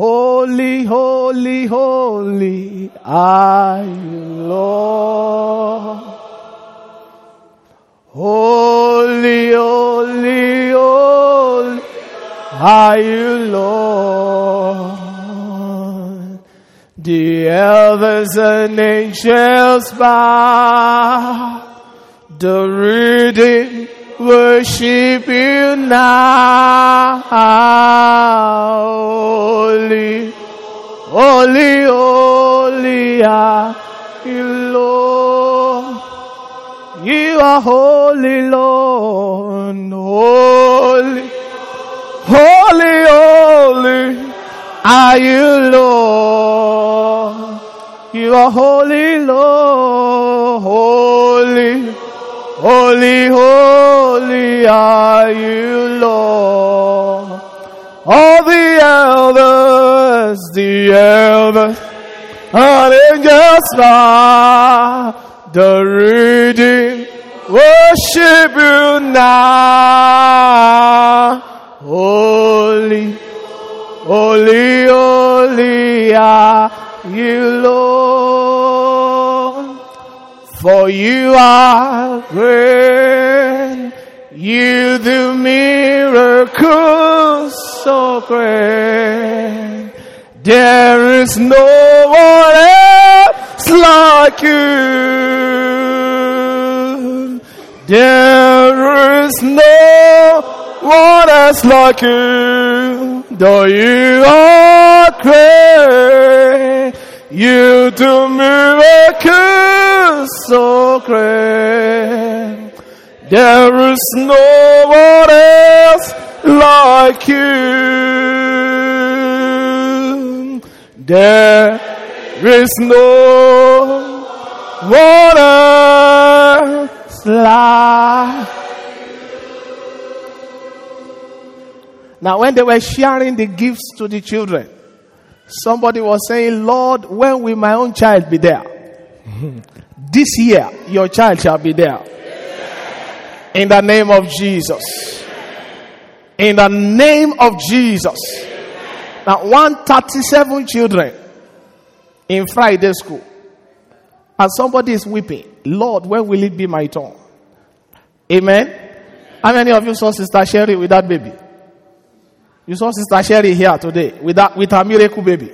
Holy, holy, holy are you, Lord. Holy, holy, holy are you, Lord. The elders and angels bow. The reading worship you now. Holy, holy, holy are you, Lord. You are holy, Lord. Holy, holy, holy are you, Lord. You are holy, Lord. Holy, holy, holy are you, Lord. All the elders, the elders, and angels bow, the reading, worship you now. Holy, holy, holy are you, Lord. For you are great. You do miracles so great. There is no one else like you. There is no one else like you. Though you are great, you do miracles so great. There is no one else like you. There is no one else like Now, when they were sharing the gifts to the children, somebody was saying, Lord, when will my own child be there? this year, your child shall be there. In the name of Jesus. In the name of Jesus. Now, 137 children in Friday school. And somebody is weeping. Lord, when will it be my turn? Amen. How many of you saw Sister Sherry with that baby? You saw Sister Sherry here today with that with her miracle baby.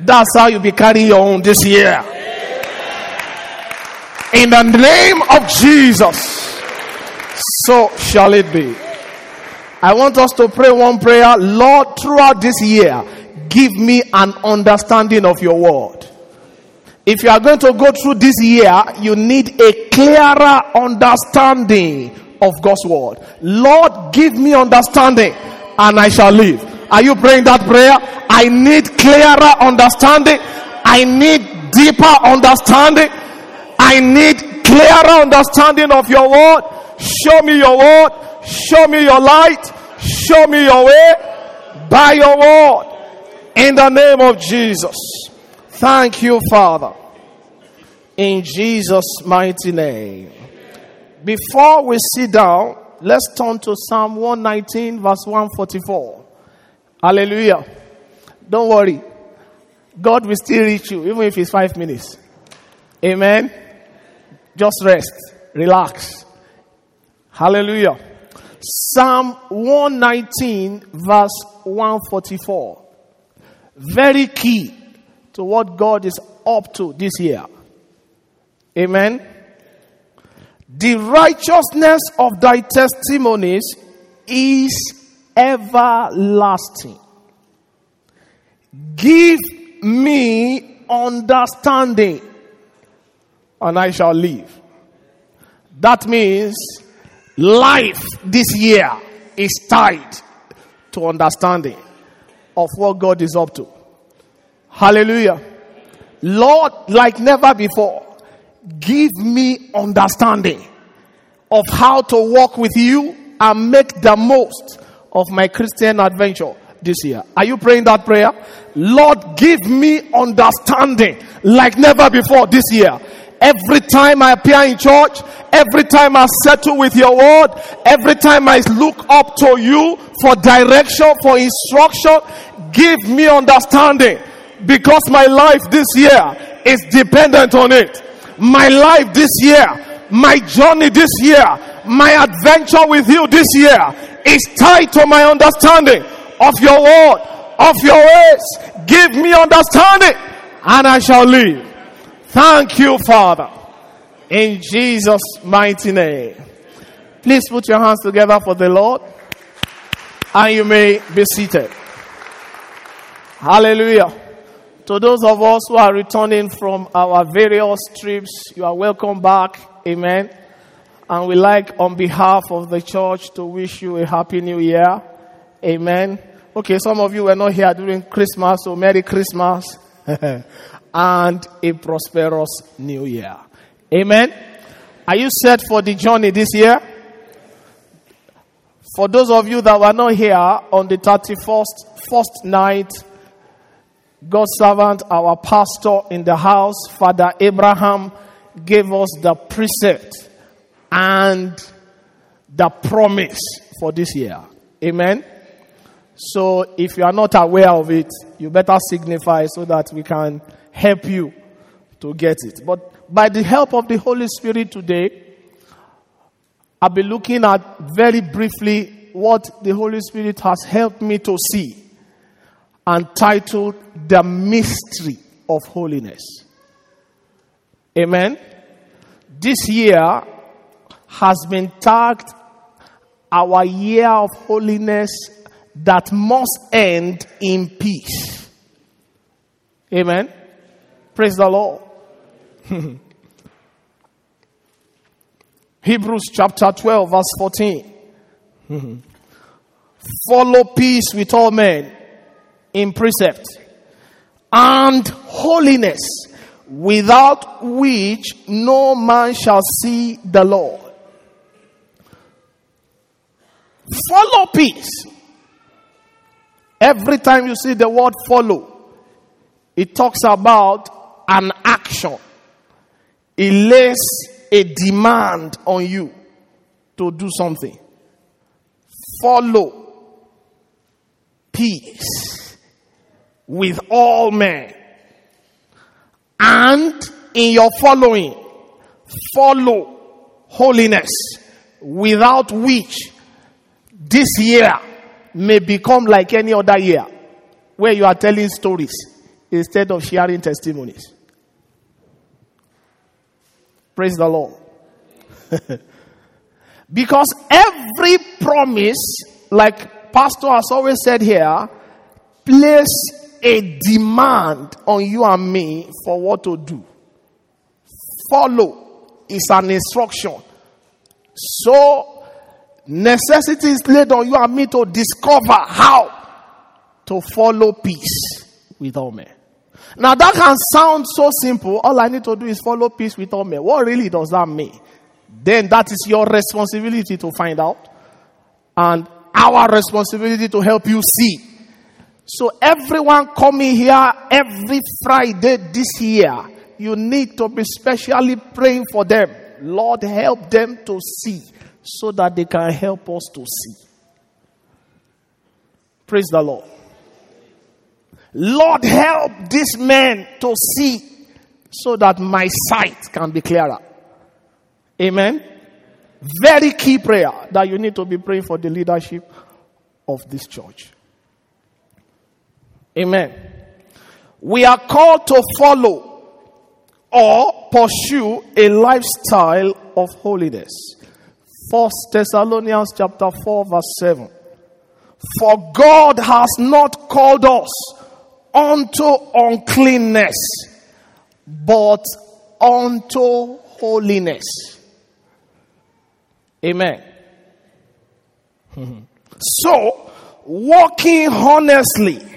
That's how you be carrying your own this year. In the name of Jesus, so shall it be. I want us to pray one prayer. Lord, throughout this year, give me an understanding of your word. If you are going to go through this year, you need a clearer understanding of God's word. Lord, give me understanding and I shall live. Are you praying that prayer? I need clearer understanding. I need deeper understanding. I need clearer understanding of your word. Show me your word. Show me your light. Show me your way by your word. In the name of Jesus. Thank you, Father. In Jesus' mighty name. Before we sit down, let's turn to Psalm 119, verse 144. Hallelujah. Don't worry. God will still reach you, even if it's five minutes. Amen. Just rest, relax. Hallelujah. Psalm 119, verse 144. Very key to what God is up to this year. Amen. The righteousness of thy testimonies is everlasting. Give me understanding, and I shall live. That means life this year is tied to understanding of what God is up to. Hallelujah. Lord, like never before, give me understanding of how to walk with you and make the most of my Christian adventure this year. Are you praying that prayer? Lord, give me understanding like never before this year. Every time I appear in church, every time I settle with your word, every time I look up to you for direction, for instruction, give me understanding because my life this year is dependent on it. My life this year, my journey this year, my adventure with you this year is tied to my understanding of your word, of your ways. Give me understanding and I shall live. Thank you, Father. In Jesus' mighty name. Please put your hands together for the Lord. And you may be seated. Hallelujah. To those of us who are returning from our various trips, you are welcome back. Amen. And we like on behalf of the church to wish you a happy new year. Amen. Okay, some of you were not here during Christmas, so Merry Christmas. and a prosperous new year. Amen. Are you set for the journey this year? For those of you that were not here on the 31st first night, God's servant, our pastor in the house, Father Abraham, gave us the precept and the promise for this year. Amen. So if you are not aware of it, you better signify so that we can help you to get it. But by the help of the Holy Spirit today, I'll be looking at very briefly what the Holy Spirit has helped me to see and titled The Mystery of Holiness. Amen. This year has been tagged our year of holiness that must end in peace. Amen. Praise the Lord. Hebrews chapter 12, verse 14. Follow peace with all men in precept and holiness, without which no man shall see the Lord. Follow peace. Every time you see the word follow, it talks about an action. It lays a demand on you to do something. Follow peace with all men. And in your following, follow holiness without which this year may become like any other year where you are telling stories instead of sharing testimonies. Praise the Lord. because every promise, like Pastor has always said here, place a demand on you and me for what to do. Follow is an instruction. So, necessity is laid on you and me to discover how to follow peace with all men. Now that can sound so simple. All I need to do is follow peace with all men. What really does that mean? Then that is your responsibility to find out. And our responsibility to help you see. So everyone coming here every Friday this year, you need to be specially praying for them. Lord, help them to see so that they can help us to see. Praise the Lord. Lord, help this man to see so that my sight can be clearer. Amen. Very key prayer that you need to be praying for the leadership of this church. Amen. We are called to follow or pursue a lifestyle of holiness. First Thessalonians chapter 4 verse 7. For God has not called us unto uncleanness, but unto holiness. Amen. so, walking honestly,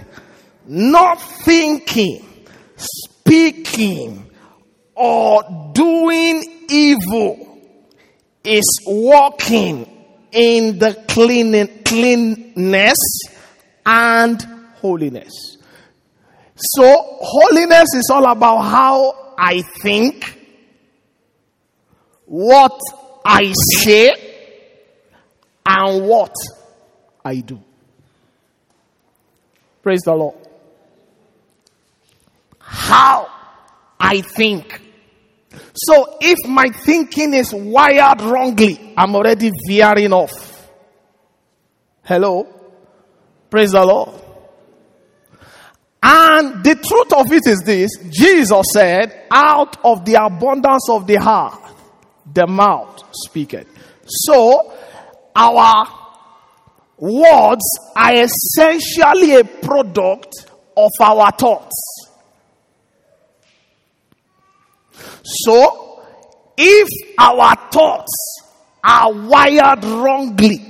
not thinking, speaking, or doing evil is walking in the clean, cleanness and holiness. So, holiness is all about how I think, what I say and what I do. Praise the Lord. How I think. So if my thinking is wired wrongly, I'm already veering off. Hello? Praise the Lord. And the truth of it is this Jesus said, out of the abundance of the heart, the mouth speaketh. So, our words are essentially a product of our thoughts. So, if our thoughts are wired wrongly,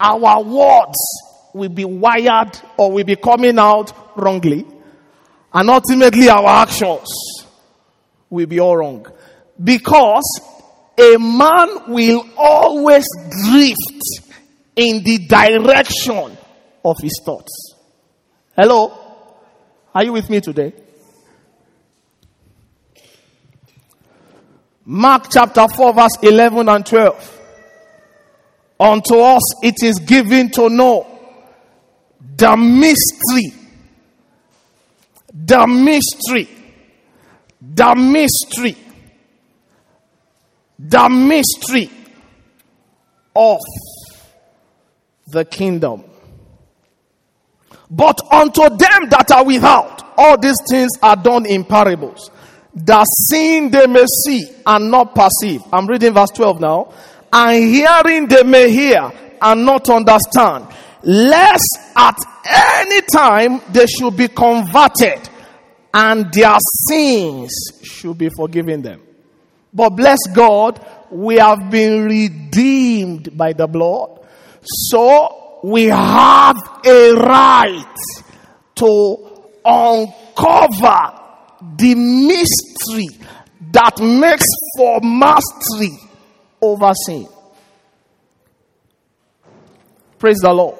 our words will be wired or will be coming out wrongly, and ultimately our actions will be all wrong. Because a man will always drift in the direction of his thoughts. Hello? Are you with me today? Mark chapter 4, verse 11 and 12. Unto us it is given to know the mystery, the mystery, the mystery, the mystery of the kingdom. But unto them that are without, all these things are done in parables that seeing they may see and not perceive. I'm reading verse 12 now. And hearing they may hear and not understand. Lest at any time they should be converted and their sins should be forgiven them. But bless God, we have been redeemed by the blood. So we have a right to uncover the mystery that makes for mastery over sin. Praise the Lord.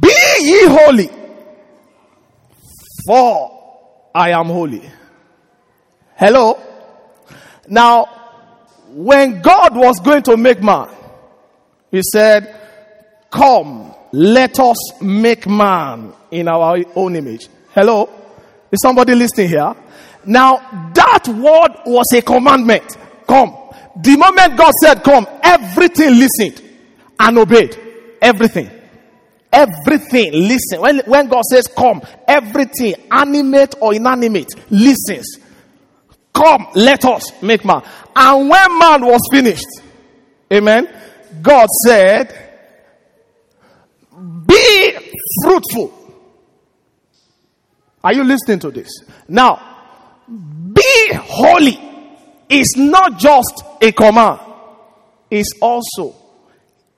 Be ye holy, for I am holy. Hello? Now, when God was going to make man, he said, Come, let us make man in our own image. Hello? Is somebody listening here? Now, that word was a commandment. Come. The moment God said come, everything listened and obeyed. Everything. Everything listen. When, when God says come, everything, animate or inanimate, listens. Come, let us make man. And when man was finished, amen, God said, be fruitful are you listening to this? Now, be holy is not just a command, it's also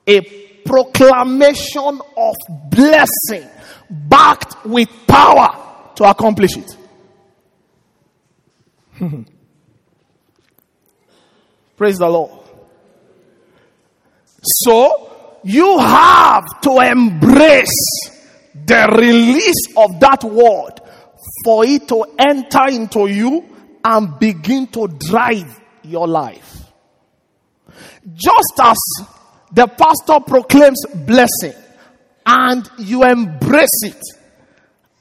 a proclamation of blessing backed with power to accomplish it. Praise the Lord. So, you have to embrace the release of that word for it to enter into you and begin to drive your life. Just as the pastor proclaims blessing and you embrace it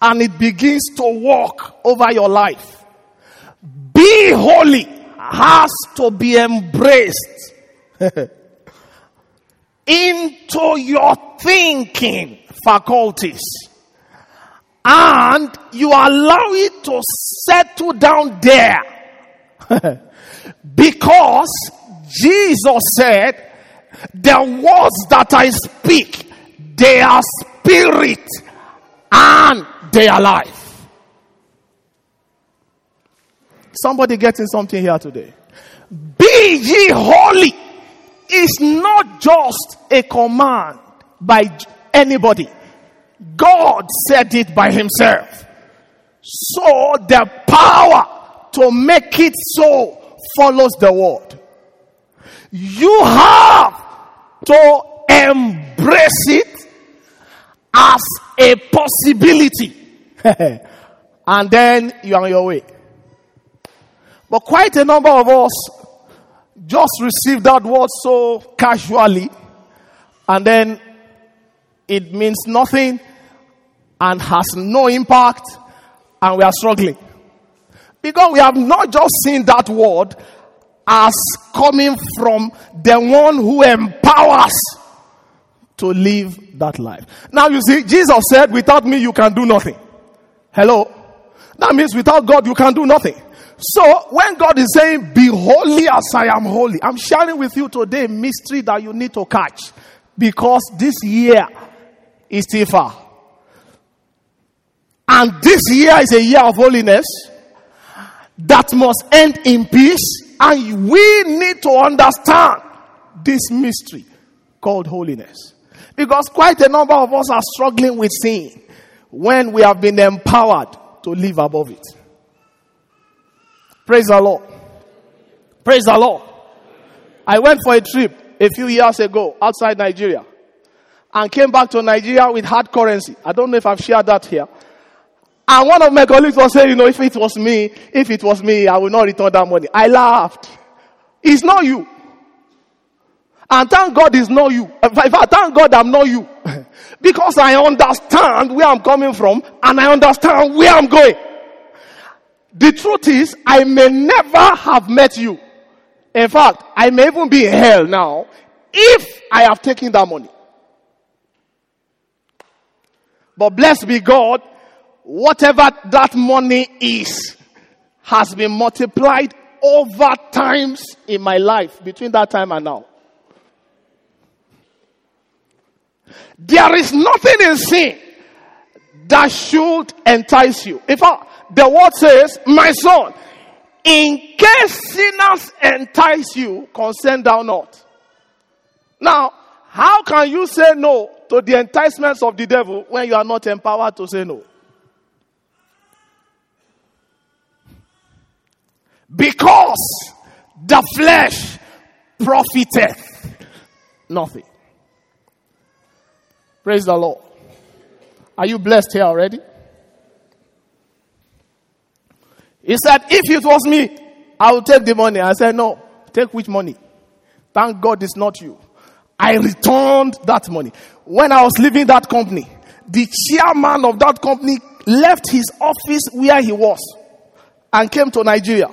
and it begins to walk over your life, be holy has to be embraced into your thinking faculties and you allow it to settle down there. because Jesus said, the words that I speak, they are spirit and they are life. Somebody getting something here today. Be ye holy is not just a command by anybody. God said it by himself. So the power to make it so follows the word. You have to embrace it as a possibility. and then you're on your way. But quite a number of us just receive that word so casually and then it means nothing and has no impact and we are struggling. Because we have not just seen that word as coming from the one who empowers to live that life. Now you see, Jesus said, without me you can do nothing. Hello? That means without God you can do nothing. So when God is saying, be holy as I am holy, I'm sharing with you today a mystery that you need to catch. Because this year is Tifa. And this year is a year of holiness that must end in peace. And we need to understand this mystery called holiness. Because quite a number of us are struggling with sin when we have been empowered to live above it. Praise the Lord. Praise the Lord. I went for a trip a few years ago outside Nigeria and came back to Nigeria with hard currency. I don't know if I've shared that here. And one of my colleagues was saying, you know, if it was me, if it was me, I would not return that money. I laughed. It's not you. And thank God it's not you. If I thank God I'm not you. because I understand where I'm coming from and I understand where I'm going. The truth is, I may never have met you. In fact, I may even be in hell now if I have taken that money. But blessed be God, whatever that money is has been multiplied over times in my life between that time and now. There is nothing in sin that should entice you. In fact, the word says, My son, in case sinners entice you, consent thou not. Now, how can you say no to the enticements of the devil when you are not empowered to say no? Because the flesh profiteth nothing. Praise the Lord. Are you blessed here already? He said, If it was me, I would take the money. I said, No, take which money? Thank God it's not you. I returned that money. When I was leaving that company, the chairman of that company left his office where he was and came to Nigeria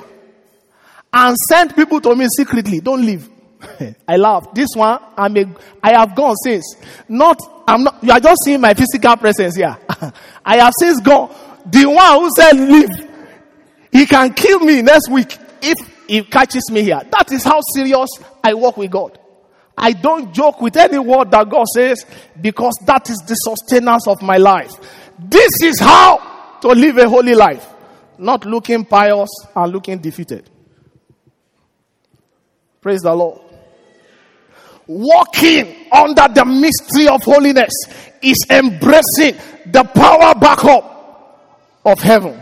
and sent people to me secretly. Don't leave. I laugh. This one, I'm a, I have gone since. Not, I'm not, you are just seeing my physical presence here. I have since gone. The one who said leave, he can kill me next week if he catches me here. That is how serious I work with God. I don't joke with any word that God says because that is the sustenance of my life. This is how to live a holy life. Not looking pious and looking defeated. Praise the Lord. Walking under the mystery of holiness is embracing the power backup of heaven.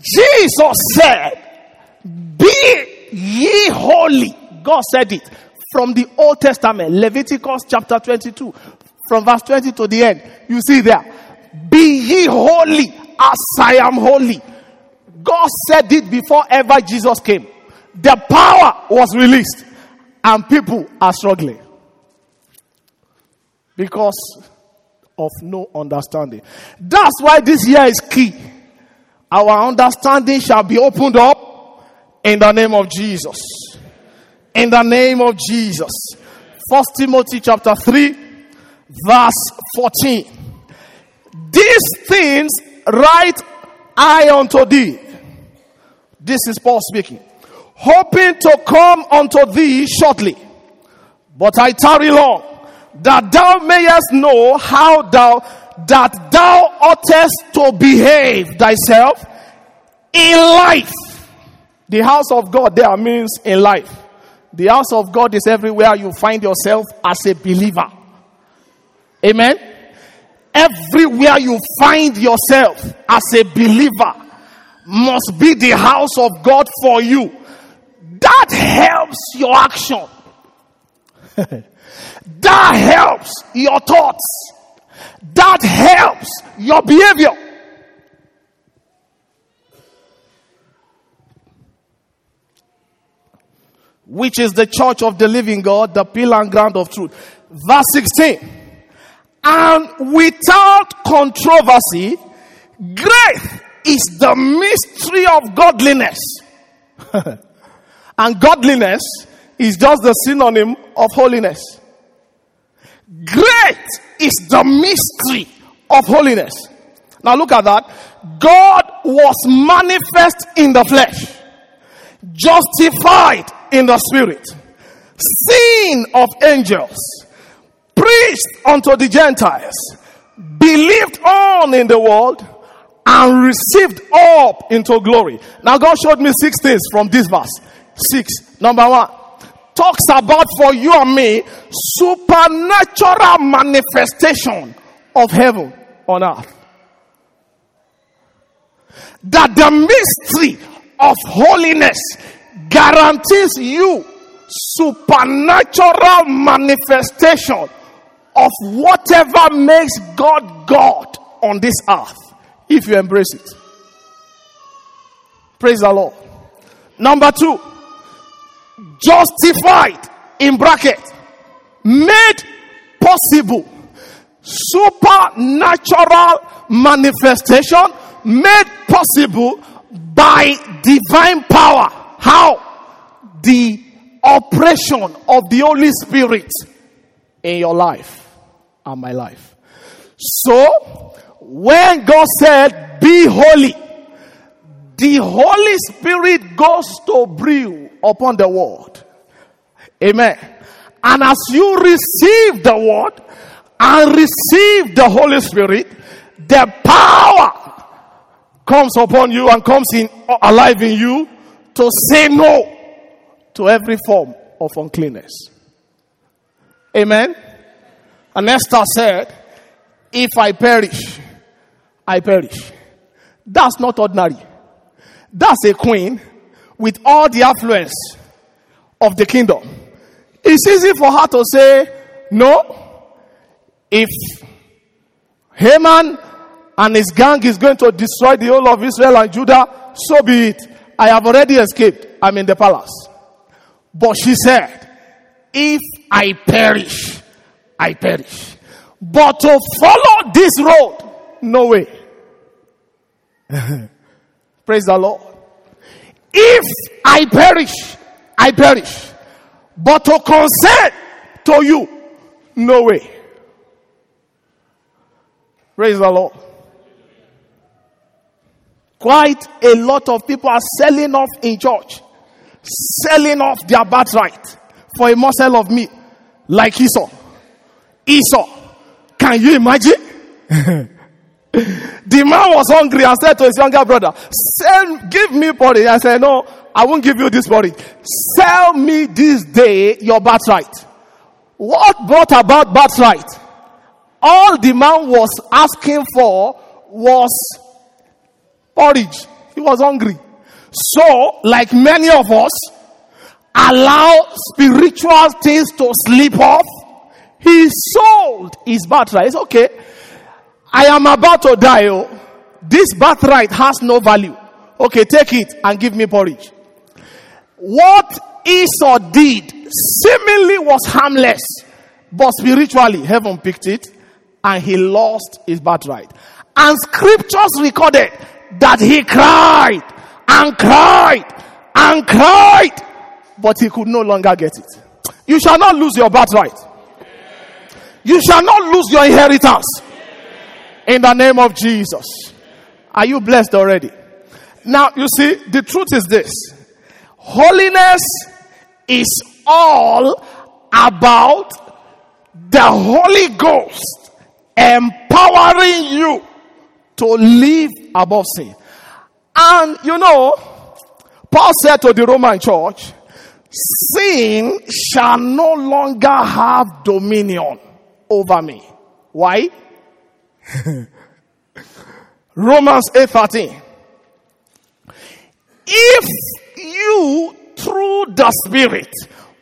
Jesus said, Be ye holy. God said it from the Old Testament, Leviticus chapter 22, from verse 20 to the end. You see there, Be ye holy as I am holy. God said it before ever Jesus came. The power was released, and people are struggling because of no understanding. That's why this year is key. Our understanding shall be opened up in the name of Jesus. In the name of Jesus. First Timothy chapter 3, verse 14. These things write I unto thee. This is Paul speaking. Hoping to come unto thee shortly. But I tarry long, that thou mayest know how thou that thou oughtest to behave thyself in life. The house of God there means in life. The house of God is everywhere you find yourself as a believer. Amen. Everywhere you find yourself as a believer must be the house of God for you. Helps your action. that helps your thoughts. That helps your behavior. which is the church of the living God, the pillar and ground of truth. Verse 16. And without controversy, great is the mystery of godliness. and godliness is just the synonym of holiness. Great is the mystery of holiness. Now look at that. God was manifest in the flesh, justified in the spirit, seen of angels, preached unto the Gentiles, believed on in the world, and received up into glory. Now God showed me six things from this verse. Six. Number one, talks about for you and me supernatural manifestation of heaven on earth. That the mystery of holiness guarantees you supernatural manifestation of whatever makes God God on this earth if you embrace it. Praise the Lord. Number two, justified in bracket, made possible, supernatural manifestation made possible by divine power. How? The operation of the Holy Spirit in your life and my life. So, when God said, Be holy, the Holy Spirit goes to breathe upon the word. Amen. And as you receive the word and receive the Holy Spirit, the power comes upon you and comes in alive in you to say no to every form of uncleanness. Amen. And Esther said, If I perish, I perish. That's not ordinary. That's a queen with all the affluence of the kingdom. It's easy for her to say, No, if Haman and his gang is going to destroy the whole of Israel and Judah, so be it. I have already escaped. I'm in the palace. But she said, If I perish, I perish. But to follow this road, no way. Praise the Lord. If I perish, I perish. But to consent to you, no way. Praise the Lord. Quite a lot of people are selling off in church, selling off their birthright for a morsel of meat, like Esau. Esau, can you imagine? the man was hungry and said to his younger brother, Send, give me porridge. I said, No, I won't give you this porridge. Sell me this day your birthright. What brought about birthright? All the man was asking for was porridge. He was hungry. So, like many of us, allow spiritual things to slip off. He sold his birthright. It's okay. I am about to die. Oh. This birthright has no value. Okay, take it and give me porridge. What Esau did seemingly was harmless, but spiritually, heaven picked it and he lost his birthright. And scriptures recorded that he cried and cried and cried, but he could no longer get it. You shall not lose your birthright. You shall not lose your inheritance. In the name of Jesus. Are you blessed already? Now, you see, the truth is this holiness is all about the Holy Ghost empowering you to live above sin. And you know, Paul said to the Roman church, sin shall no longer have dominion over me. Why? Romans 8:13. If you through the spirit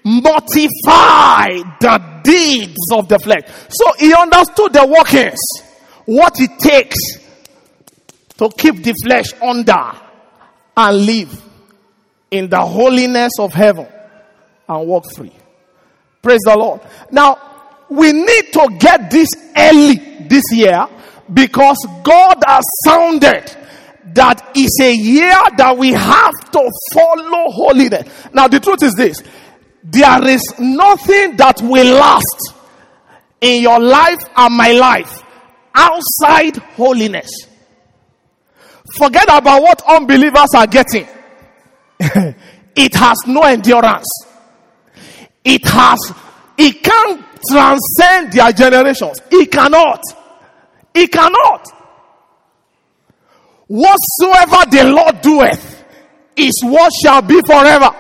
mortify the deeds of the flesh. So he understood the workings, what it takes to keep the flesh under and live in the holiness of heaven and walk free. Praise the Lord. Now, we need to get this early this year because God has sounded that is a year that we have to follow holiness. Now, the truth is this there is nothing that will last in your life and my life outside holiness. Forget about what unbelievers are getting. it has no endurance. It has, it can't transcend their generations. It cannot. It cannot. Whatsoever the Lord doeth is what shall be forever.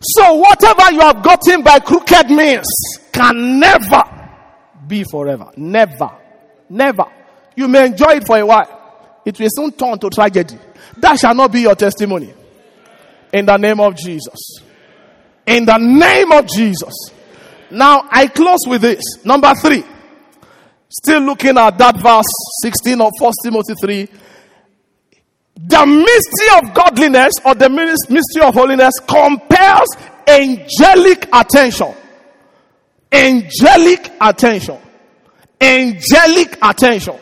So whatever you have gotten by crooked means can never be forever. Never. Never. You may enjoy it for a while. It will soon turn to tragedy. That shall not be your testimony. In the name of Jesus. In the name of Jesus. Now I close with this. Number three. Still looking at that verse 16 of 1 Timothy 3. The mystery of godliness or the mystery of holiness compels angelic attention. Angelic attention. Angelic attention.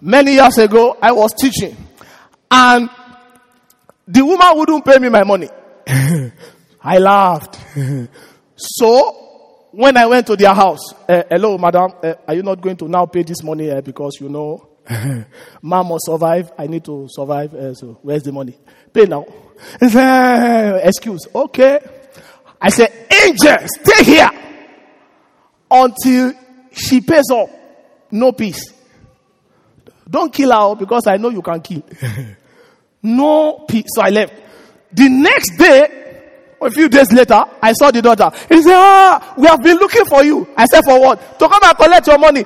Many years ago, I was teaching and the woman wouldn't pay me my money. I laughed. so, when I went to their house, uh, hello, madam, uh, are you not going to now pay this money uh, because you know, mom must survive. I need to survive. so, where's the money? Pay now. Excuse. Okay. I said, angel, stay here until she pays up. No peace. Don't kill her because I know you can kill. no peace. So I left. The next day, a few days later, I saw the daughter. He said, Ah, we have been looking for you. I said, For what? To come and collect your money.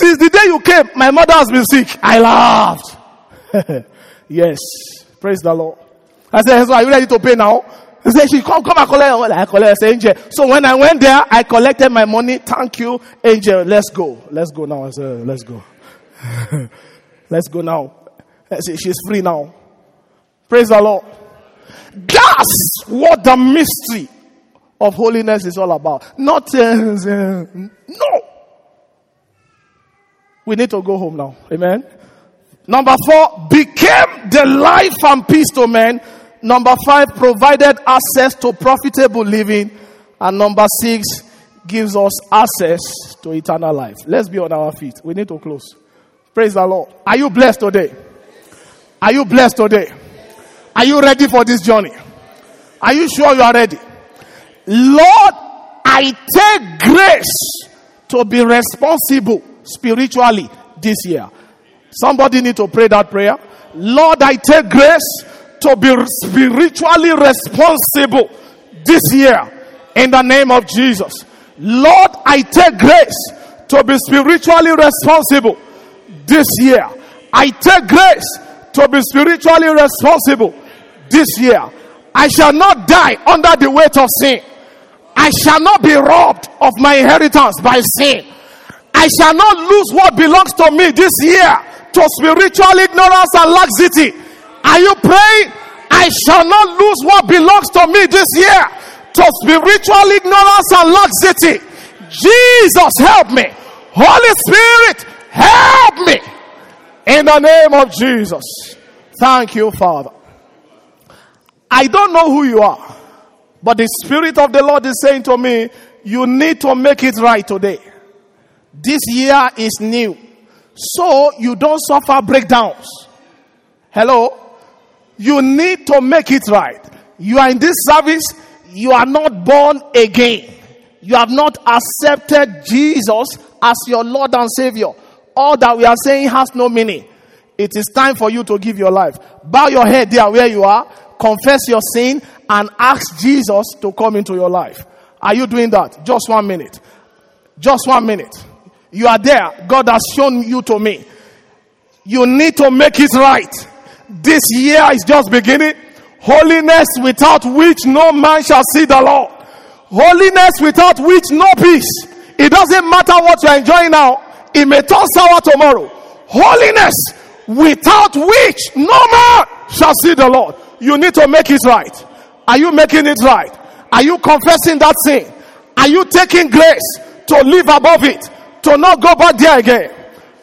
Since the day you came, my mother has been sick. I laughed. yes. Praise the Lord. I said, So are you ready to pay now? He said, She come, come and collect. I collect. I said, Angel. So when I went there, I collected my money. Thank you, Angel. Let's go. Let's go now. I said, Let's go. Let's go now. Said, She's free now. Praise the Lord. That's what the mystery of holiness is all about. Not, uh, no. We need to go home now. Amen. Number four, became the life and peace to men. Number five, provided access to profitable living. And number six, gives us access to eternal life. Let's be on our feet. We need to close. Praise the Lord. Are you blessed today? Are you blessed today? Are you ready for this journey? Are you sure you are ready? Lord, I take grace to be responsible spiritually this year. Somebody need to pray that prayer. Lord, I take grace to be spiritually responsible this year in the name of Jesus. Lord, I take grace to be spiritually responsible this year. I take grace to be spiritually responsible this year. I shall not die under the weight of sin. I shall not be robbed of my inheritance by sin. I shall not lose what belongs to me this year to spiritual ignorance and laxity. Are you praying? I shall not lose what belongs to me this year to spiritual ignorance and laxity. Jesus, help me. Holy Spirit, help me. In the name of Jesus. Thank you, Father. I don't know who you are, but the Spirit of the Lord is saying to me, you need to make it right today. This year is new. So you don't suffer breakdowns. Hello? You need to make it right. You are in this service, you are not born again. You have not accepted Jesus as your Lord and Savior. All that we are saying has no meaning. It is time for you to give your life. Bow your head there where you are confess your sin, and ask Jesus to come into your life. Are you doing that? Just one minute. Just one minute. You are there. God has shown you to me. You need to make it right. This year is just beginning. Holiness without which no man shall see the Lord. Holiness without which no peace. It doesn't matter what you're enjoying now. It may turn sour tomorrow. Holiness without which no man shall see the Lord. You need to make it right. Are you making it right? Are you confessing that sin? Are you taking grace to live above it? To not go back there again?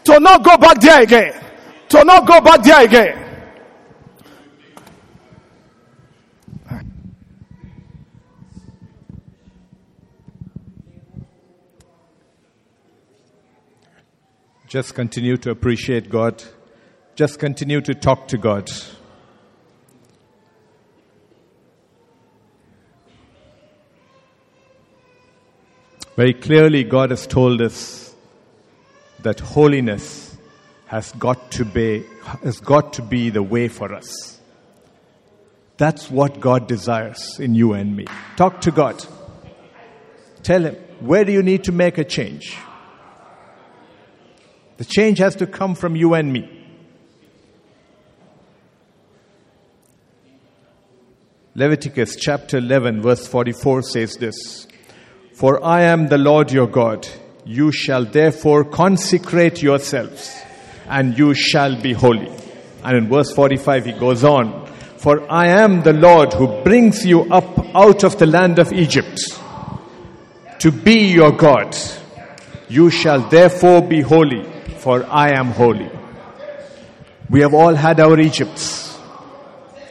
To not go back there again? To not go back there again? Just continue to appreciate God. Just continue to talk to God. Very clearly, God has told us that holiness has got to be, has got to be the way for us. That's what God desires in you and me. Talk to God. Tell Him, where do you need to make a change? The change has to come from you and me. Leviticus chapter 11, verse 44 says this For I am the Lord your God. You shall therefore consecrate yourselves, and you shall be holy. And in verse 45, he goes on For I am the Lord who brings you up out of the land of Egypt to be your God. You shall therefore be holy, for I am holy. We have all had our Egypts.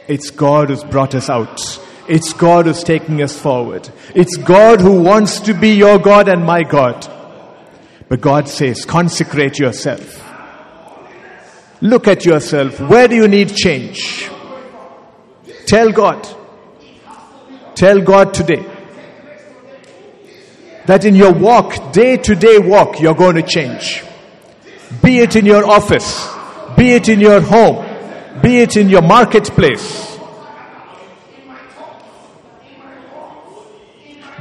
It's God who's brought us out. It's God who's taking us forward. It's God who wants to be your God and my God. But God says, consecrate yourself. Look at yourself. Where do you need change? Tell God. Tell God today that in your walk, day to day walk, you're going to change. Be it in your office, be it in your home, be it in your marketplace.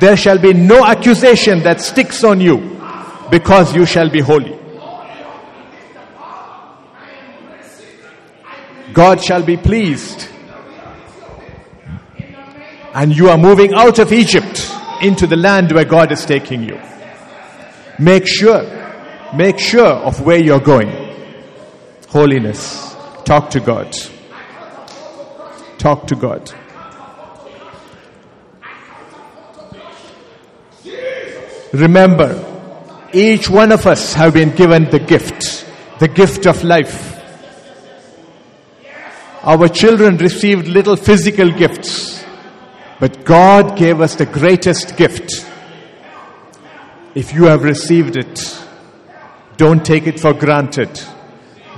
There shall be no accusation that sticks on you because you shall be holy. God shall be pleased. And you are moving out of Egypt into the land where God is taking you. Make sure, make sure of where you're going. Holiness. Talk to God. Talk to God. Remember, each one of us have been given the gift, the gift of life. Our children received little physical gifts, but God gave us the greatest gift. If you have received it, don't take it for granted.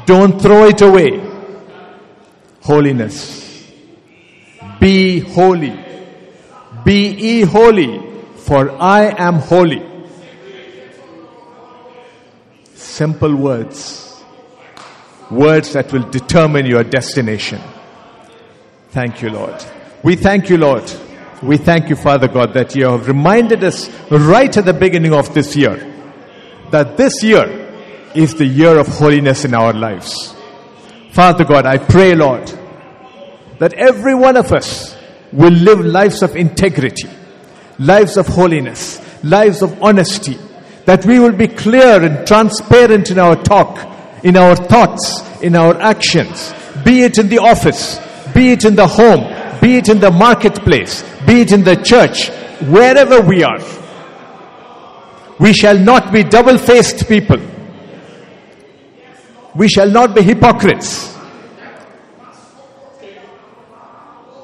Don't throw it away. Holiness. Be holy. Be holy, for I am holy. Simple words. Words that will determine your destination. Thank you, Lord. We thank you, Lord. We thank you, Father God, that you have reminded us right at the beginning of this year that this year is the year of holiness in our lives. Father God, I pray, Lord, that every one of us will live lives of integrity, lives of holiness, lives of honesty, that we will be clear and transparent in our talk, in our thoughts, in our actions, be it in the office, be it in the home, be it in the marketplace, be it in the church, wherever we are. We shall not be double faced people. We shall not be hypocrites.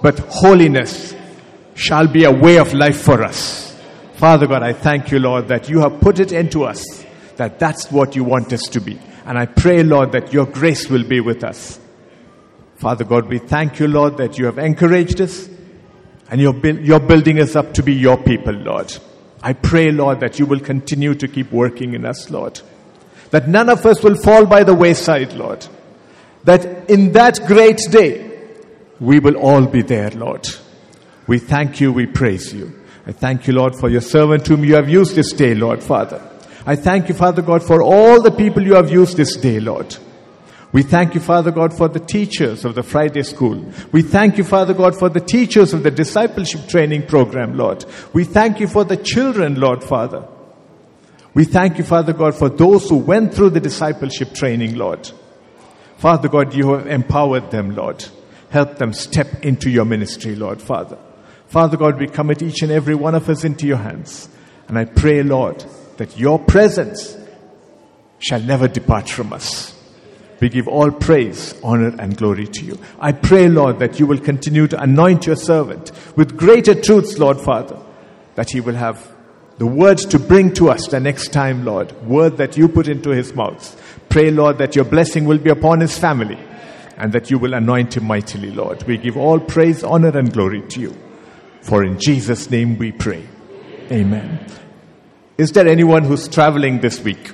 But holiness shall be a way of life for us. Father God, I thank you, Lord, that you have put it into us, that that's what you want us to be. And I pray, Lord, that your grace will be with us. Father God, we thank you, Lord, that you have encouraged us and you're, build, you're building us up to be your people, Lord. I pray, Lord, that you will continue to keep working in us, Lord. That none of us will fall by the wayside, Lord. That in that great day, we will all be there, Lord. We thank you, we praise you. I thank you, Lord, for your servant whom you have used this day, Lord, Father. I thank you, Father God, for all the people you have used this day, Lord. We thank you, Father God, for the teachers of the Friday school. We thank you, Father God, for the teachers of the discipleship training program, Lord. We thank you for the children, Lord, Father. We thank you, Father God, for those who went through the discipleship training, Lord. Father God, you have empowered them, Lord. Help them step into your ministry, Lord, Father. Father God, we commit each and every one of us into your hands. And I pray, Lord, that your presence shall never depart from us. We give all praise, honor, and glory to you. I pray, Lord, that you will continue to anoint your servant with greater truths, Lord Father, that he will have the words to bring to us the next time, Lord, word that you put into his mouth. Pray, Lord, that your blessing will be upon his family and that you will anoint him mightily, Lord. We give all praise, honor, and glory to you. For in Jesus' name we pray. Amen. Is there anyone who's traveling this week?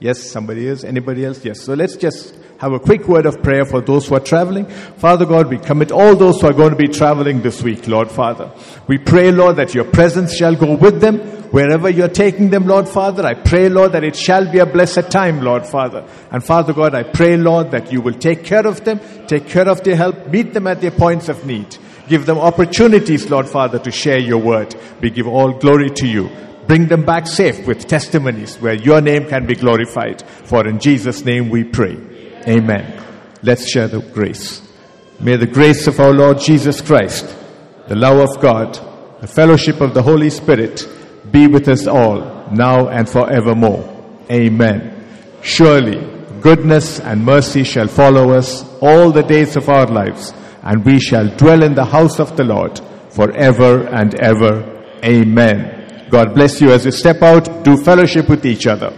Yes, somebody is. Anybody else? Yes. So let's just have a quick word of prayer for those who are traveling. Father God, we commit all those who are going to be traveling this week, Lord Father. We pray, Lord, that your presence shall go with them wherever you're taking them, Lord Father. I pray, Lord, that it shall be a blessed time, Lord Father. And Father God, I pray, Lord, that you will take care of them, take care of their help, meet them at their points of need. Give them opportunities, Lord Father, to share your word. We give all glory to you. Bring them back safe with testimonies where your name can be glorified. For in Jesus' name we pray. Amen. Let's share the grace. May the grace of our Lord Jesus Christ, the love of God, the fellowship of the Holy Spirit be with us all, now and forevermore. Amen. Surely, goodness and mercy shall follow us all the days of our lives, and we shall dwell in the house of the Lord forever and ever. Amen. God bless you as you step out, do fellowship with each other.